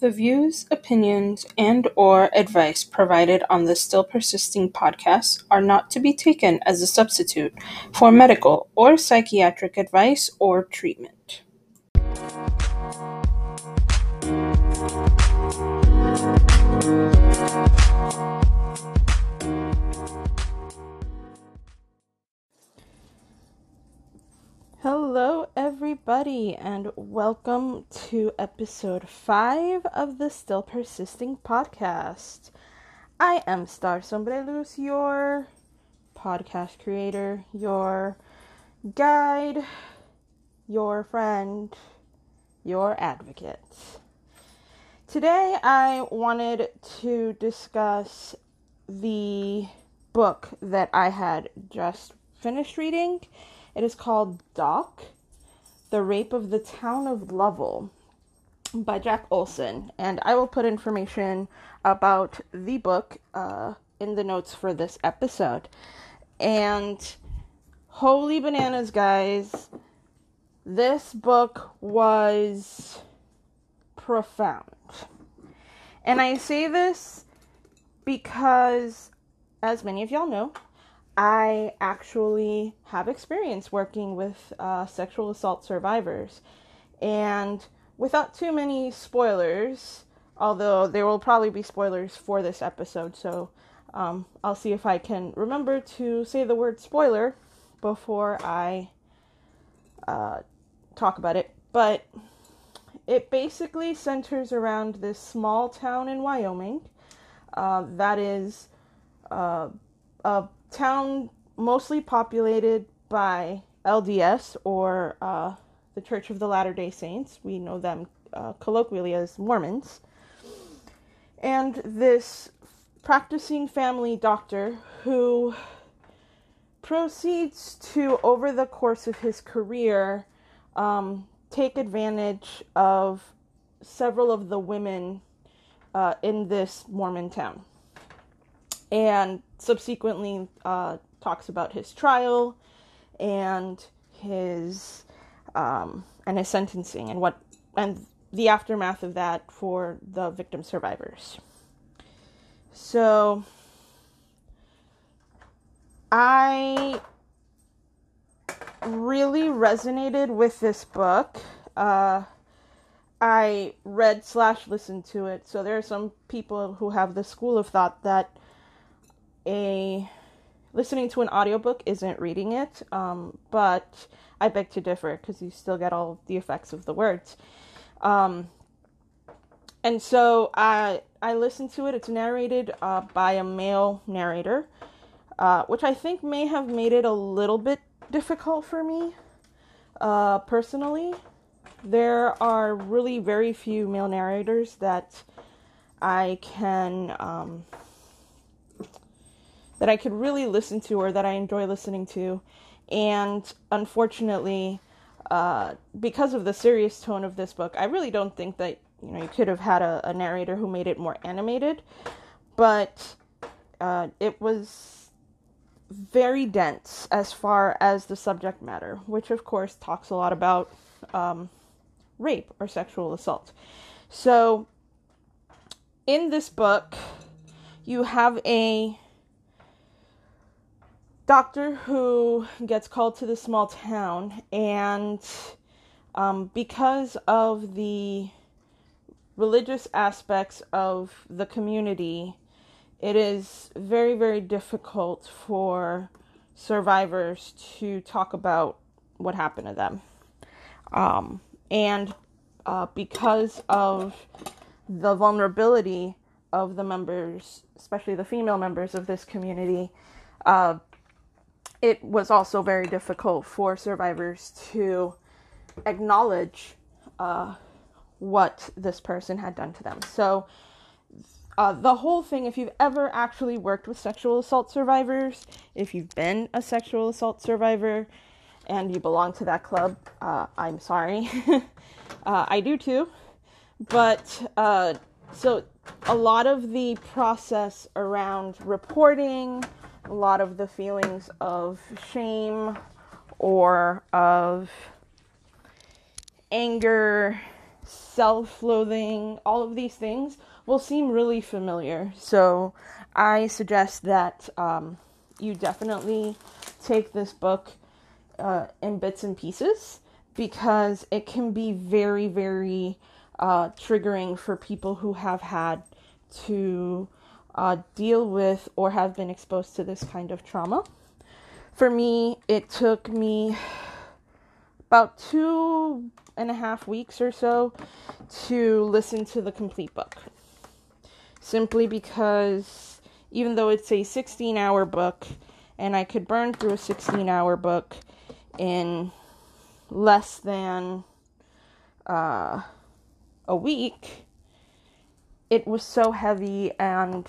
The views, opinions, and or advice provided on the Still Persisting podcast are not to be taken as a substitute for medical or psychiatric advice or treatment. Hello, everybody, and welcome to episode 5 of the Still Persisting podcast. I am Star Sombreluz, your podcast creator, your guide, your friend, your advocate. Today, I wanted to discuss the book that I had just finished reading it is called Doc, The Rape of the Town of Lovell by Jack Olsen. And I will put information about the book uh, in the notes for this episode. And holy bananas, guys, this book was profound. And I say this because, as many of y'all know, I actually have experience working with uh, sexual assault survivors. And without too many spoilers, although there will probably be spoilers for this episode, so um, I'll see if I can remember to say the word spoiler before I uh, talk about it. But it basically centers around this small town in Wyoming uh, that is uh, a town mostly populated by LDS or uh, the Church of the Latter day Saints. We know them uh, colloquially as Mormons. And this practicing family doctor who proceeds to, over the course of his career, um, take advantage of several of the women uh, in this Mormon town and subsequently uh, talks about his trial and his um, and his sentencing and what and the aftermath of that for the victim survivors. So I really resonated with this book. Uh, I read slash listened to it. So there are some people who have the school of thought that a listening to an audiobook isn't reading it, um, but I beg to differ because you still get all the effects of the words. Um, and so I I listened to it. It's narrated uh, by a male narrator, uh, which I think may have made it a little bit difficult for me uh, personally. There are really very few male narrators that I can um, that I could really listen to or that I enjoy listening to. And unfortunately, uh, because of the serious tone of this book, I really don't think that you know you could have had a, a narrator who made it more animated. But uh, it was very dense as far as the subject matter, which of course talks a lot about um, rape or sexual assault. So, in this book, you have a doctor who gets called to the small town, and um, because of the religious aspects of the community, it is very, very difficult for survivors to talk about what happened to them. Um, and uh, because of the vulnerability of the members, especially the female members of this community, uh, it was also very difficult for survivors to acknowledge uh, what this person had done to them. So, uh, the whole thing, if you've ever actually worked with sexual assault survivors, if you've been a sexual assault survivor and you belong to that club, uh, I'm sorry. Uh, I do too. But uh, so a lot of the process around reporting, a lot of the feelings of shame or of anger, self loathing, all of these things will seem really familiar. So I suggest that um, you definitely take this book uh, in bits and pieces because it can be very, very uh, triggering for people who have had to uh, deal with or have been exposed to this kind of trauma. For me, it took me about two and a half weeks or so to listen to the complete book. Simply because even though it's a 16 hour book and I could burn through a 16 hour book in less than uh, a week, it was so heavy and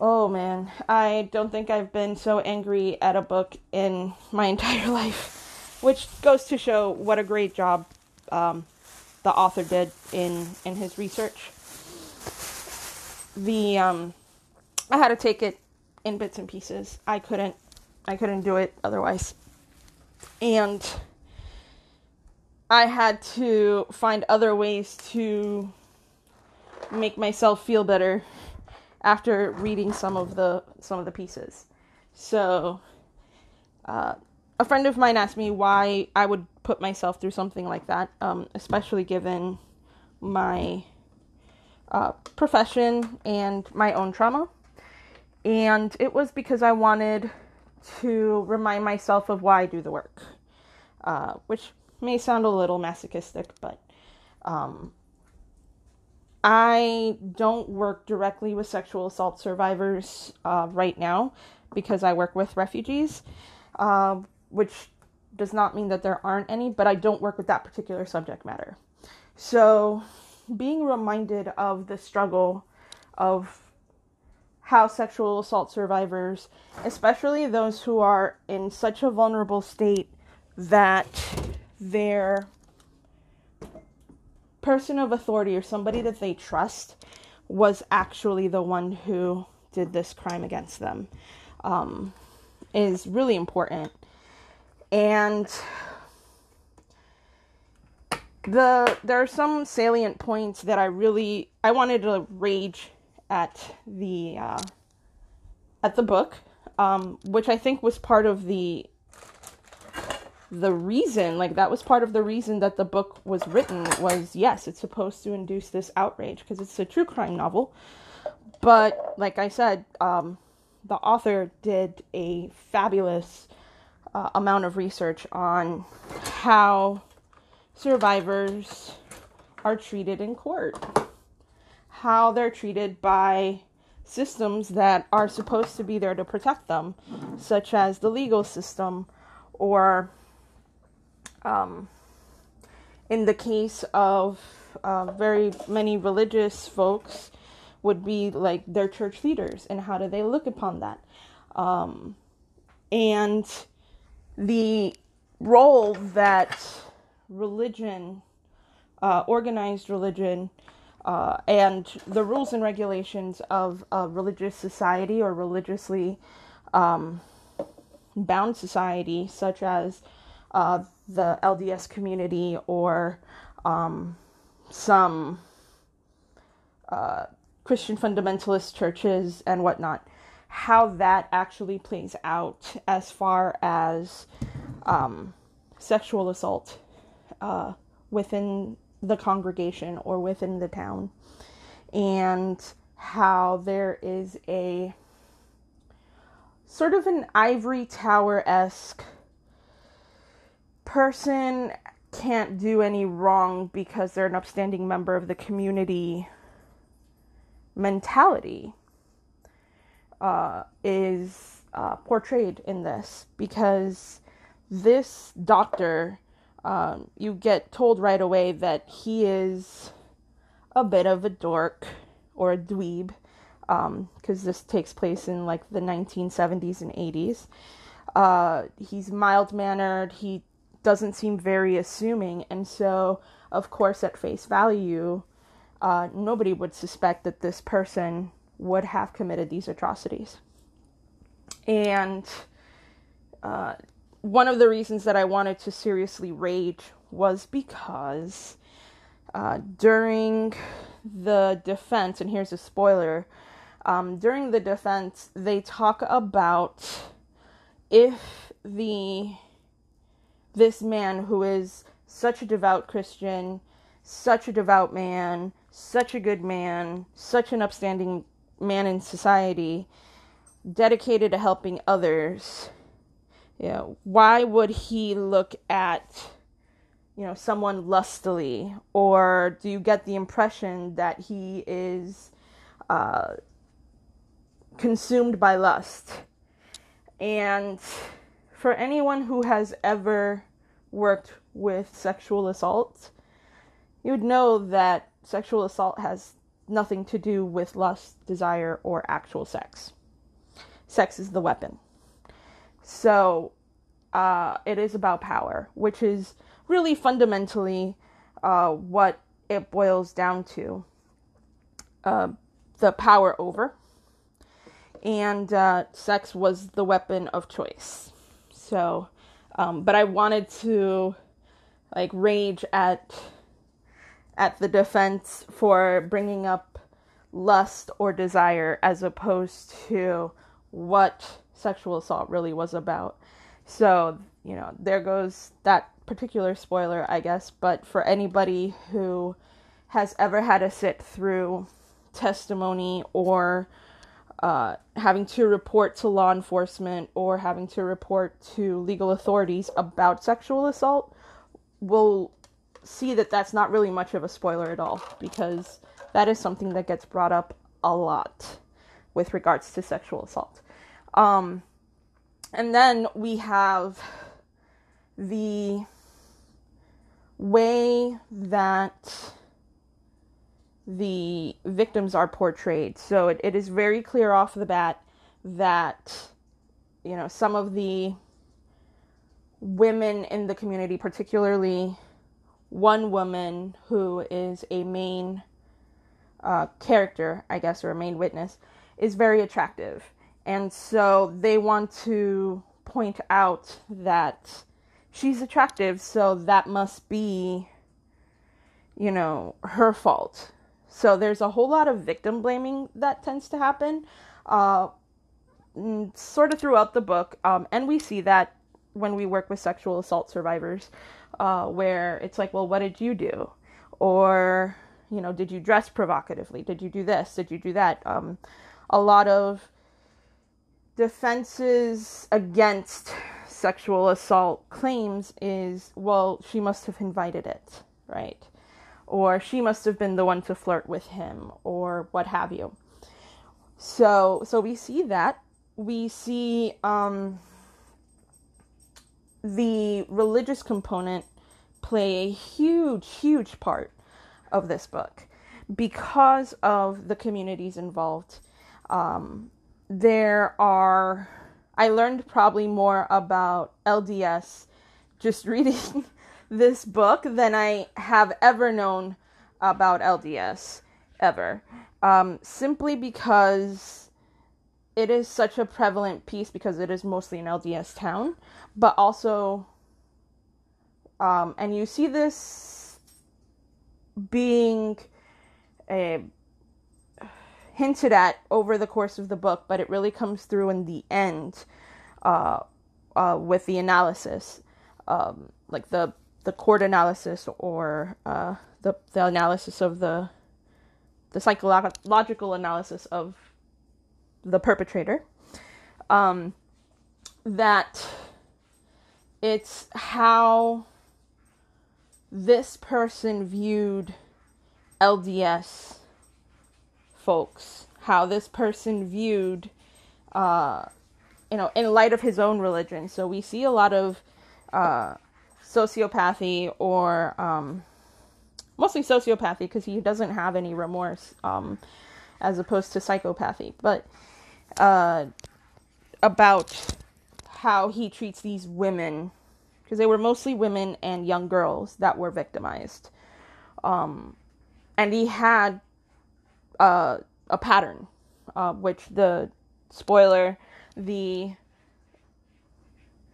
oh man, I don't think I've been so angry at a book in my entire life, which goes to show what a great job um, the author did in in his research. The um, I had to take it in bits and pieces. I couldn't I couldn't do it otherwise. And I had to find other ways to make myself feel better after reading some of the some of the pieces. So uh, a friend of mine asked me why I would put myself through something like that, um, especially given my uh, profession and my own trauma. And it was because I wanted to remind myself of why I do the work, uh, which may sound a little masochistic, but um, I don't work directly with sexual assault survivors uh, right now because I work with refugees, uh, which does not mean that there aren't any, but I don't work with that particular subject matter. So, being reminded of the struggle of how sexual assault survivors, especially those who are in such a vulnerable state that their person of authority or somebody that they trust was actually the one who did this crime against them um, is really important. And the there are some salient points that I really I wanted to rage at the uh, at the book, um, which I think was part of the the reason like that was part of the reason that the book was written was yes it's supposed to induce this outrage because it's a true crime novel. But like i said um, the author did a fabulous uh, amount of research on how survivors are treated in court how they're treated by systems that are supposed to be there to protect them such as the legal system or um, in the case of uh, very many religious folks, would be like their church leaders and how do they look upon that. Um, and the role that religion, uh, organized religion, uh, and the rules and regulations of a religious society or religiously um, bound society, such as uh, the LDS community or um, some uh, Christian fundamentalist churches and whatnot, how that actually plays out as far as um, sexual assault uh, within the congregation or within the town, and how there is a sort of an ivory tower esque person can't do any wrong because they're an upstanding member of the community mentality uh, is uh, portrayed in this because this doctor, um, you get told right away that he is a bit of a dork or a dweeb because um, this takes place in like the 1970s and 80s. Uh, he's mild mannered. He doesn't seem very assuming. And so, of course, at face value, uh, nobody would suspect that this person would have committed these atrocities. And uh, one of the reasons that I wanted to seriously rage was because uh, during the defense, and here's a spoiler. Um, during the defense, they talk about if the this man who is such a devout Christian, such a devout man, such a good man, such an upstanding man in society, dedicated to helping others, you know, why would he look at you know someone lustily? Or do you get the impression that he is uh, consumed by lust? And for anyone who has ever worked with sexual assault you would know that sexual assault has nothing to do with lust desire or actual sex sex is the weapon so uh, it is about power which is really fundamentally uh, what it boils down to uh, the power over. And uh, sex was the weapon of choice. So, um, but I wanted to like rage at at the defense for bringing up lust or desire as opposed to what sexual assault really was about. So, you know, there goes that particular spoiler, I guess, but for anybody who has ever had to sit through testimony or uh, having to report to law enforcement or having to report to legal authorities about sexual assault will see that that's not really much of a spoiler at all because that is something that gets brought up a lot with regards to sexual assault. Um, and then we have the way that the victims are portrayed. So it, it is very clear off the bat that, you know, some of the women in the community, particularly one woman who is a main uh, character, I guess, or a main witness, is very attractive. And so they want to point out that she's attractive, so that must be, you know, her fault. So there's a whole lot of victim blaming that tends to happen, uh, sort of throughout the book. Um, and we see that when we work with sexual assault survivors, uh, where it's like, well, what did you do? Or, you know, did you dress provocatively? Did you do this? Did you do that? Um, a lot of defenses against sexual assault claims is, well, she must have invited it, right? Or she must have been the one to flirt with him, or what have you. So, so we see that. We see um, the religious component play a huge, huge part of this book because of the communities involved. Um, there are I learned probably more about LDS just reading this book than I have ever known about LDS ever. Um, simply because it is such a prevalent piece because it is mostly an LDS town, but also, um, and you see this being a hinted at over the course of the book, but it really comes through in the end uh, uh, with the analysis, um, like the the court analysis or uh, the the analysis of the the psychological analysis of the perpetrator. Um, that it's how this person viewed LDS folks how this person viewed, uh, you know, in light of his own religion. So we see a lot of uh, sociopathy or um, mostly sociopathy because he doesn't have any remorse um, as opposed to psychopathy. But uh, about how he treats these women because they were mostly women and young girls that were victimized. Um, and he had uh, a pattern, uh, which the spoiler, the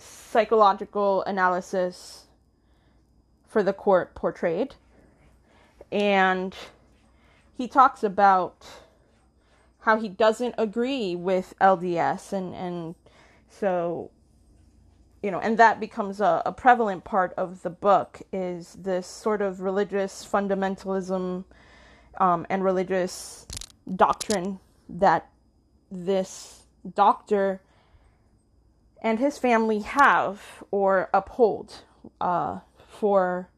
psychological analysis for the court portrayed. and he talks about how he doesn't agree with LDS and and so you know and that becomes a, a prevalent part of the book is this sort of religious fundamentalism um, and religious doctrine that this doctor and his family have or uphold uh, for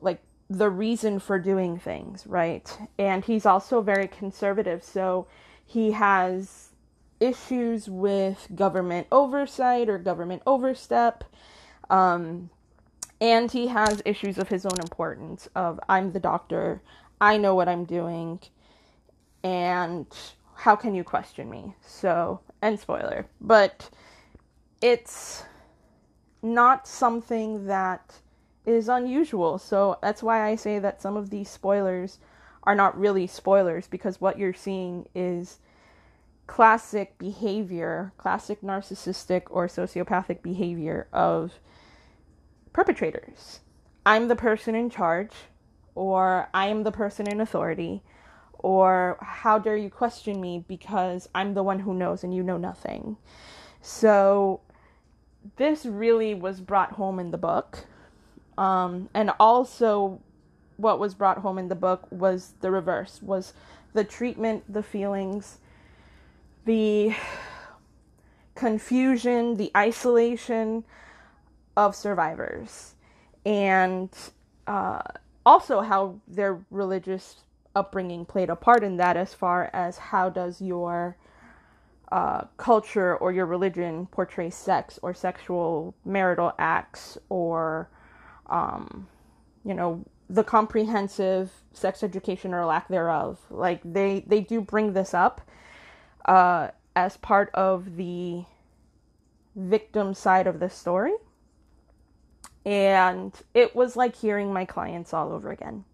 like the reason for doing things, right? And he's also very conservative, so he has issues with government oversight or government overstep. Um, and he has issues of his own importance of I'm the doctor, I know what I'm doing, and how can you question me? So, and spoiler, but it's not something that is unusual. So that's why I say that some of these spoilers are not really spoilers because what you're seeing is classic behavior, classic narcissistic or sociopathic behavior of perpetrators. I'm the person in charge, or I am the person in authority, or how dare you question me because I'm the one who knows and you know nothing. So this really was brought home in the book. Um, and also what was brought home in the book was the reverse was the treatment the feelings the confusion the isolation of survivors and uh, also how their religious upbringing played a part in that as far as how does your uh, culture or your religion portray sex or sexual marital acts or, um, you know, the comprehensive sex education or lack thereof. Like they they do bring this up uh, as part of the victim side of the story, and it was like hearing my clients all over again.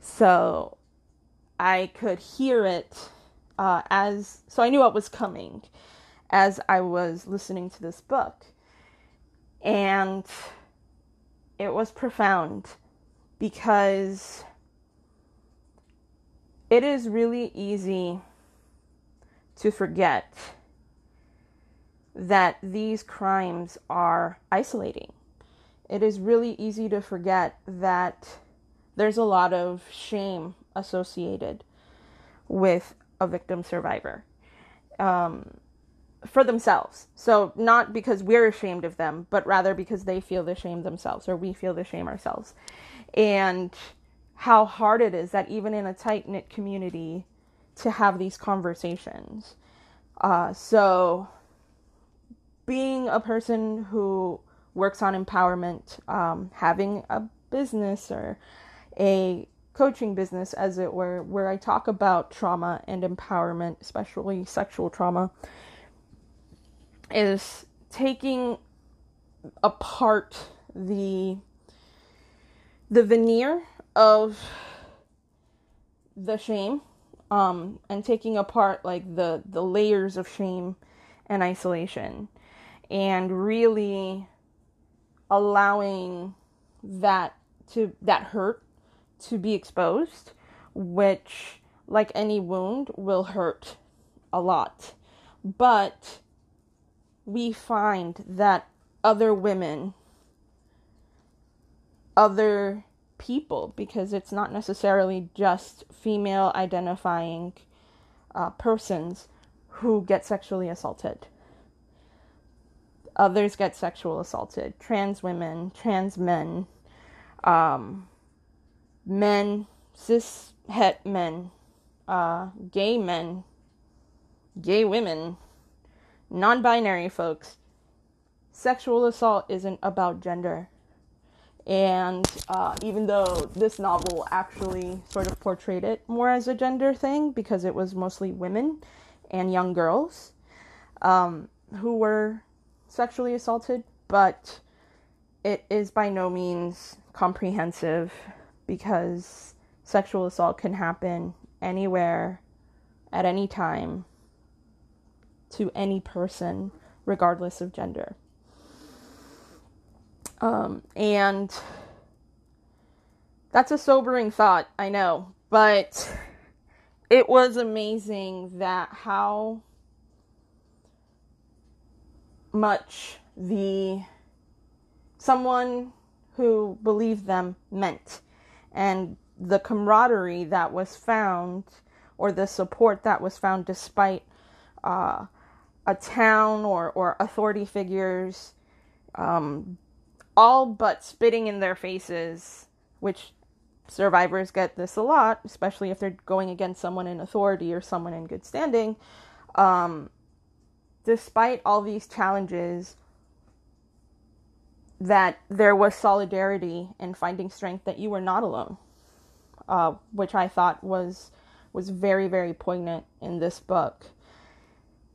So I could hear it uh, as so I knew what was coming as I was listening to this book, and it was profound because it is really easy to forget that these crimes are isolating. It is really easy to forget that there's a lot of shame associated with a victim survivor um, for themselves. So, not because we're ashamed of them, but rather because they feel the shame themselves or we feel the shame ourselves. And how hard it is that even in a tight knit community to have these conversations. Uh, so, being a person who works on empowerment, um, having a business or a coaching business, as it were, where I talk about trauma and empowerment, especially sexual trauma, is taking apart the the veneer of the shame um, and taking apart like the the layers of shame and isolation and really allowing that to that hurt to be exposed, which, like any wound, will hurt a lot. But we find that other women, other people, because it's not necessarily just female identifying uh, persons who get sexually assaulted. Others get sexual assaulted. Trans women, trans men, um, men, cis het men, uh, gay men, gay women, non binary folks. Sexual assault isn't about gender. And uh, even though this novel actually sort of portrayed it more as a gender thing because it was mostly women and young girls um, who were sexually assaulted, but it is by no means comprehensive because sexual assault can happen anywhere, at any time, to any person, regardless of gender. Um, and That's a sobering thought, I know, but it was amazing that how much the someone who believed them meant and the camaraderie that was found or the support that was found despite uh, a town or, or authority figures um, all but spitting in their faces, which survivors get this a lot, especially if they're going against someone in authority or someone in good standing. Um, despite all these challenges, that there was solidarity and finding strength that you were not alone, uh, which I thought was was very very poignant in this book.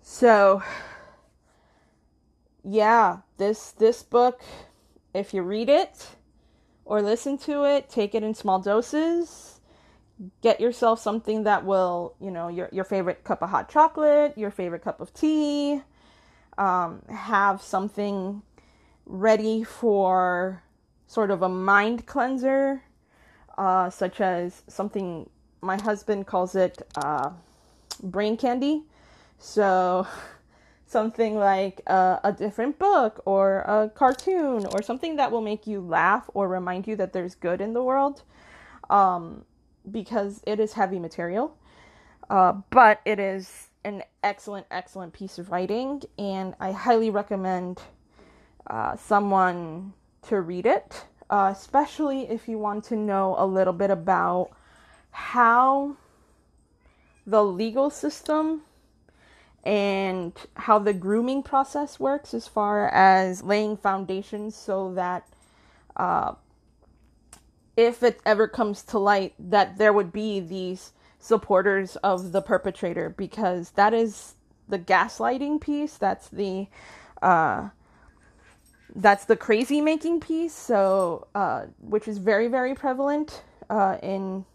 So, yeah, this this book, if you read it or listen to it, take it in small doses. Get yourself something that will, you know, your your favorite cup of hot chocolate, your favorite cup of tea. Um, have something ready for sort of a mind cleanser, uh, such as something my husband calls it uh, brain candy. So, something like a, a, different book or a cartoon or something that will make you laugh or remind you that there's good in the world um, because it is heavy material. Uh, but it is an excellent, excellent piece of writing, and I highly recommend uh, someone to read it, uh, especially if you want to know a little bit about how the legal system and how the grooming process works as far as laying foundations so that uh, if it ever comes to light that there would be these supporters of the perpetrator because that is the gaslighting piece that's the uh, that's the crazy making piece, so uh, which is very very prevalent uh, in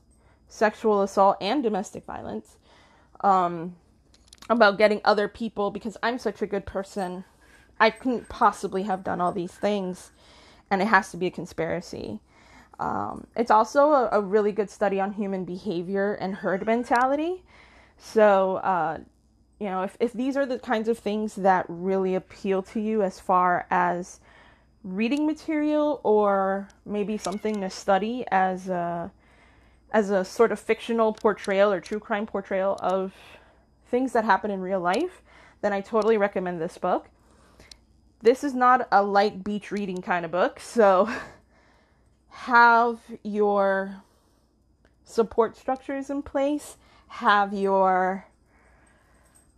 sexual assault and domestic violence. Um, about getting other people because I'm such a good person. I couldn't possibly have done all these things, and it has to be a conspiracy. Um, it's also a, a, really good study on human behavior and herd mentality. So, uh, you know, if, if these are the kinds of things that really appeal to you as far as reading material or maybe something to study as a as a sort of fictional portrayal or true crime portrayal of things that happen in real life, then I totally recommend this book. This is not a light beach reading kind of book, so have your support structures in place, have your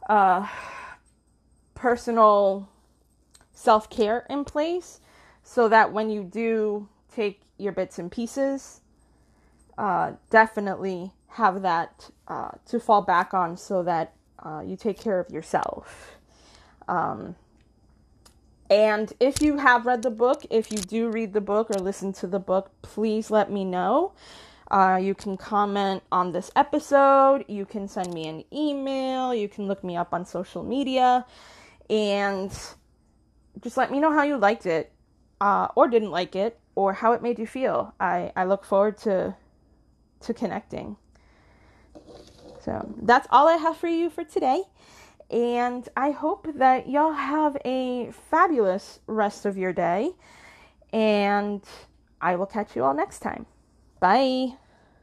uh, personal self care in place so that when you do take your bits and pieces, uh, definitely have that uh, to fall back on so that uh, you take care of yourself. Um, and if you have read the book, if you do read the book or listen to the book, please let me know. Uh, you can comment on this episode. You can send me an email. You can look me up on social media. And just let me know how you liked it uh, or didn't like it or how it made you feel. I, I look forward to to connecting. So that's all I have for you for today. And I hope that y'all have a fabulous rest of your day. And I will catch you all next time. Bye.